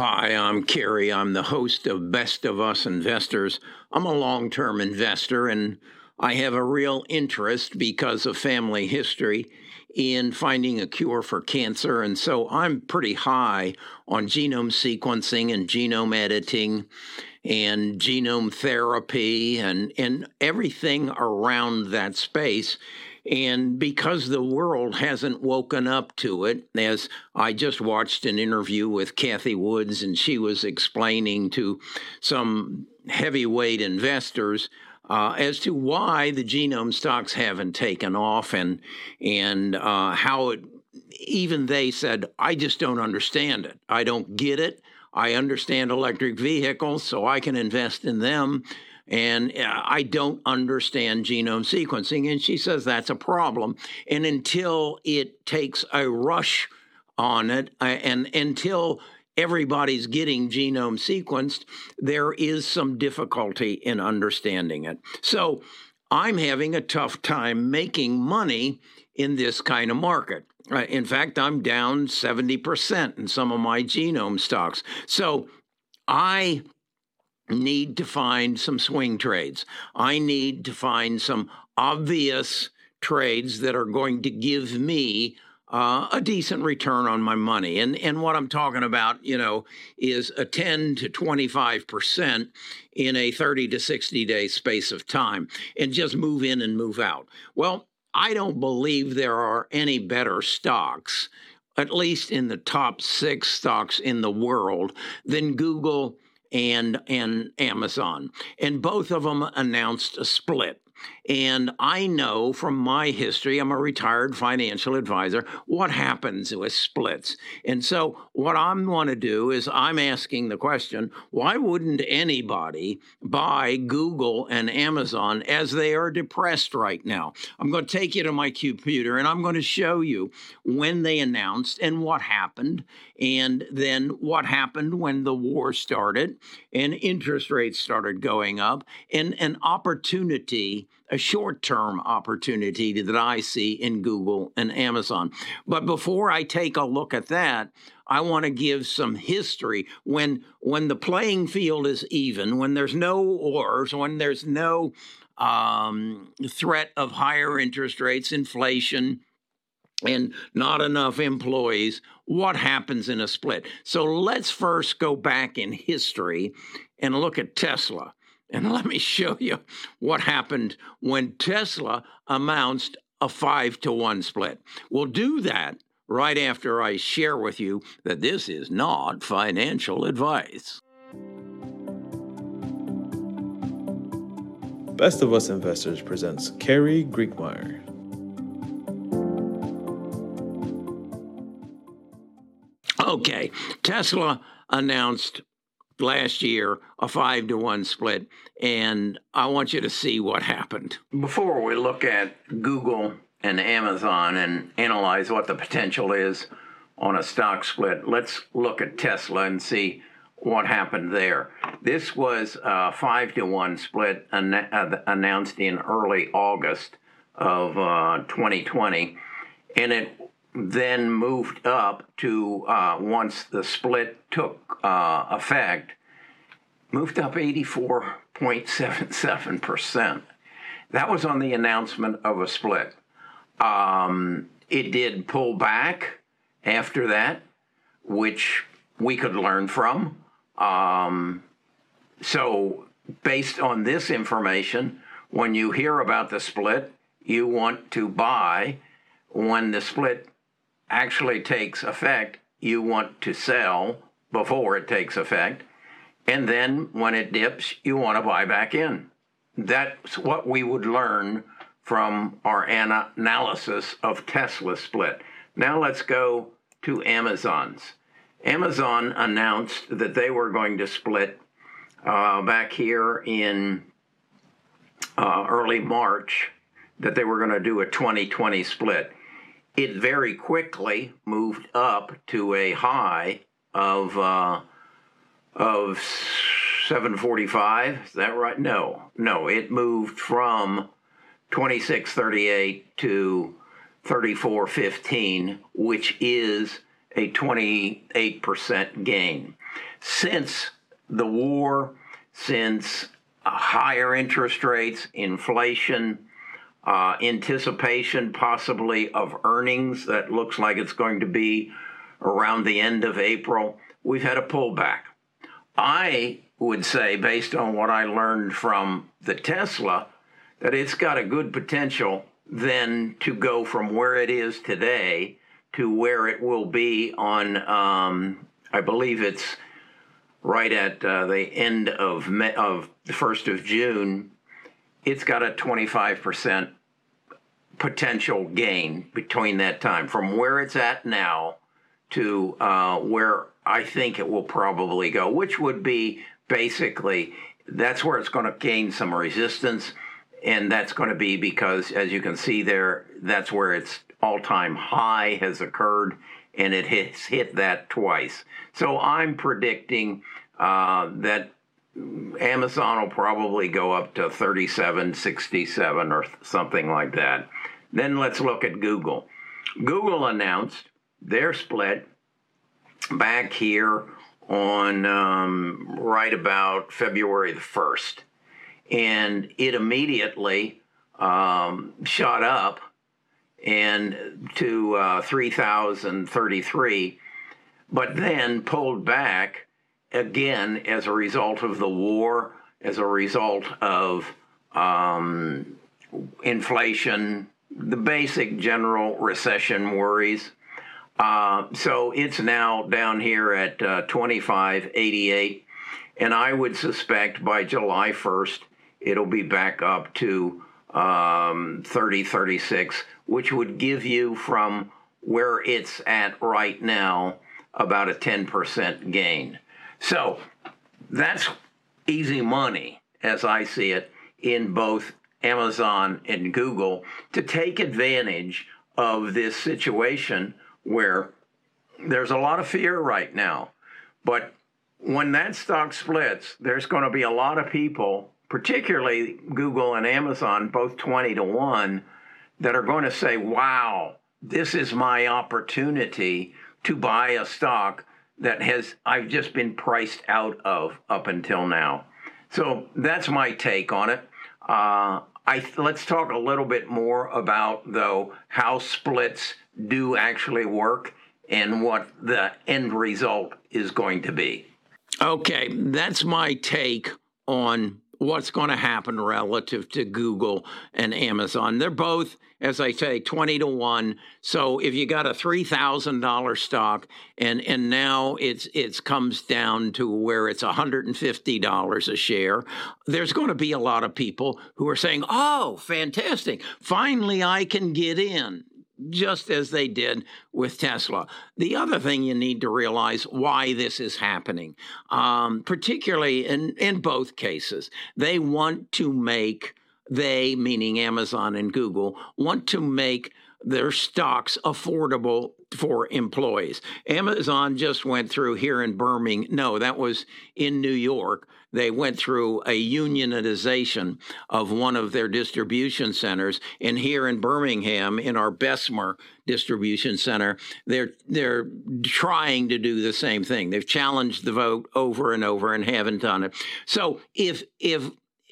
Hi, I'm Kerry. I'm the host of Best of Us Investors. I'm a long term investor and I have a real interest because of family history in finding a cure for cancer. And so I'm pretty high on genome sequencing and genome editing and genome therapy and, and everything around that space. And because the world hasn't woken up to it, as I just watched an interview with Cathie Woods, and she was explaining to some heavyweight investors uh, as to why the genome stocks haven't taken off and and uh, how it even they said I just don't understand it. I don't get it. I understand electric vehicles, so I can invest in them. And uh, I don't understand genome sequencing. And she says that's a problem. And until it takes a rush on it, uh, and until everybody's getting genome sequenced, there is some difficulty in understanding it. So I'm having a tough time making money in this kind of market. Uh, in fact, I'm down 70% in some of my genome stocks. So I need to find some swing trades. I need to find some obvious trades that are going to give me uh, a decent return on my money. And and what I'm talking about, you know, is a 10 to 25 percent in a 30 to 60 day space of time, and just move in and move out. Well, I don't believe there are any better stocks, at least in the top six stocks in the world, than Google and and Amazon. And both of them announced a split. And I know from my history, I'm a retired financial advisor, what happens with splits. And so, what I want to do is, I'm asking the question why wouldn't anybody buy Google and Amazon as they are depressed right now? I'm going to take you to my computer and I'm going to show you when they announced and what happened, and then what happened when the war started and interest rates started going up, and an opportunity a short term opportunity that I see in Google and Amazon. But before I take a look at that, I want to give some history when when the playing field is even, when there's no wars, when there's no um, threat of higher interest rates, inflation, and not enough employees, what happens in a split? So let's first go back in history and look at Tesla. And let me show you what happened when Tesla announced a five to one split. We'll do that right after I share with you that this is not financial advice. Best of Us Investors presents Kerry Griegmeyer. Okay, Tesla announced last year a five to one split, and I want you to see what happened. Before we look at Google and Amazon and analyze what the potential is on a stock split, let's look at Tesla and see what happened there. This was a five to one split an- uh, announced in early August of uh, 2020, and it then moved up to uh, once the split took uh, effect, moved up 84.77%. That was on the announcement of a split. Um, it did pull back after that, which we could learn from. Um, so, based on this information, when you hear about the split, you want to buy. When the split actually takes effect, you want to sell before it takes effect. And then when it dips, you want to buy back in. That's what we would learn from our analysis of Tesla split. Now let's go to Amazon's. Amazon announced that they were going to split uh, back here in uh, early March, that they were going to do a 2020 split it very quickly moved up to a high of uh, of 745. Is that right? No, no. It moved from 2638 to 3415, which is a 28% gain. since the war, since higher interest rates, inflation, uh, anticipation possibly of earnings that looks like it's going to be around the end of April, we've had a pullback. I would say, based on what I learned from the Tesla, that it's got a good potential then to go from where it is today to where it will be on, um, I believe it's right at uh, the end of May, of the first of June. It's got a 25% potential gain between that time from where it's at now to uh, where I think it will probably go, which would be basically that's where it's going to gain some resistance. And that's going to be because, as you can see there, that's where its all time high has occurred and it has hit that twice. So I'm predicting uh, that Amazon will probably go up to 37, 67 or something like that. Then let's look at Google. Google announced their split back here on um, right about February the 1st. And it immediately um, shot up and to uh, 3,033, but then pulled back again as a result of the war, as a result of um, inflation, the basic general recession worries. Uh, so it's now down here at uh, 2588, and I would suspect by July 1st it'll be back up to um, 30, 36, which would give you from where it's at right now about a 10% gain. So that's easy money, as I see it, in both Amazon and Google to take advantage of this situation where there's a lot of fear right now. But when that stock splits, there's going to be a lot of people, particularly Google and Amazon, both 20 to 1, that are going to say, wow, this is my opportunity to buy a stock that has I've just been priced out of up until now. So that's my take on it. Uh, I let's talk a little bit more about though how splits do actually work and what the end result is going to be. Okay, that's my take on what's going to happen relative to Google and Amazon. They're both, as I say, 20 to 1. So if you got a $3,000 stock and and now it's it's comes down to where it's $150 a share, there's going to be a lot of people who are saying, "Oh, fantastic. Finally I can get in." Just as they did with Tesla. The other thing you need to realize why this is happening, um, particularly in, in both cases, they want to make, they, meaning Amazon and Google, want to make their stocks affordable for employees. Amazon just went through here in Birmingham. No, that was in New York. They went through a unionization of one of their distribution centers. And here in Birmingham, in our Bessemer distribution center, they're they're trying to do the same thing. They've challenged the vote over and over and haven't done it. So if if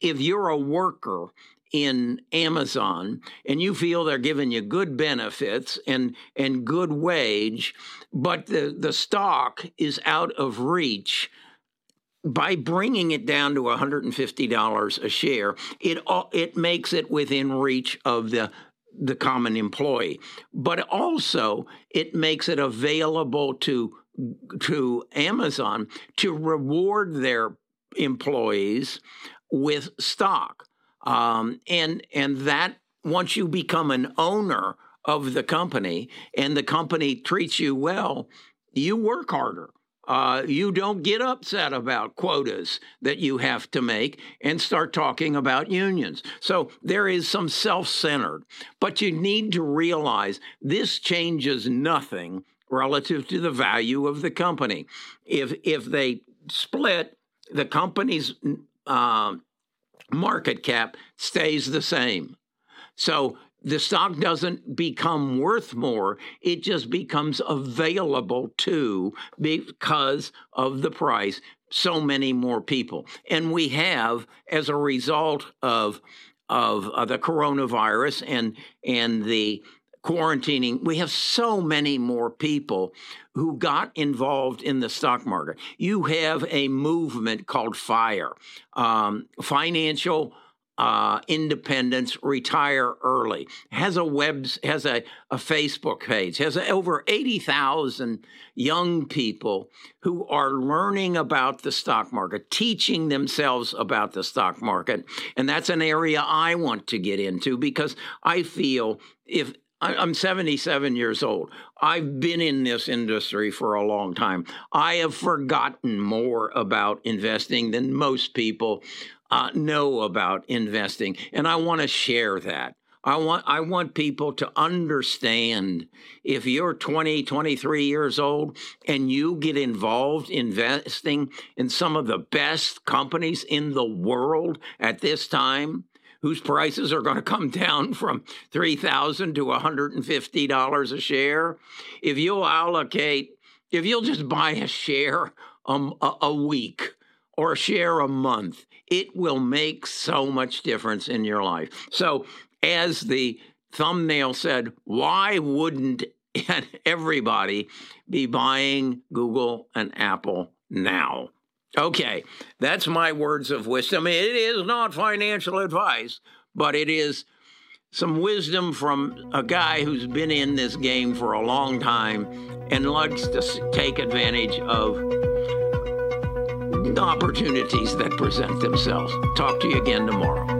if you're a worker in Amazon and you feel they're giving you good benefits and and good wage, but the, the stock is out of reach by bringing it down to $150 a share, it it makes it within reach of the the common employee. But also it makes it available to to Amazon to reward their employees with stock. Um, and and that once you become an owner of the company and the company treats you well, you work harder. Uh, you don't get upset about quotas that you have to make and start talking about unions. So there is some self centered, but you need to realize this changes nothing relative to the value of the company. If, if they split, the company's uh, market cap stays the same. So the stock doesn't become worth more, it just becomes available to because of the price so many more people. And we have, as a result of of the coronavirus and and the quarantining, we have so many more people who got involved in the stock market. You have a movement called FIRE, um, financial uh, independence, retire early. Has a web, has a, a Facebook page. Has over eighty thousand young people who are learning about the stock market, teaching themselves about the stock market, and that's an area I want to get into because I feel if I'm 77 years old. I've been in this industry for a long time. I have forgotten more about investing than most people uh, know about investing, and I want to share that. I want I want people to understand if you're 20, 23 years old and you get involved investing in some of the best companies in the world at this time, whose prices are going to come down from 3000 to $150 a share, if you'll allocate if you'll just buy a share um, a, a week or share a month, it will make so much difference in your life. So, as the thumbnail said, why wouldn't everybody be buying Google and Apple now? Okay, that's my words of wisdom. It is not financial advice, but it is some wisdom from a guy who's been in this game for a long time and likes to take advantage of opportunities that present themselves. Talk to you again tomorrow.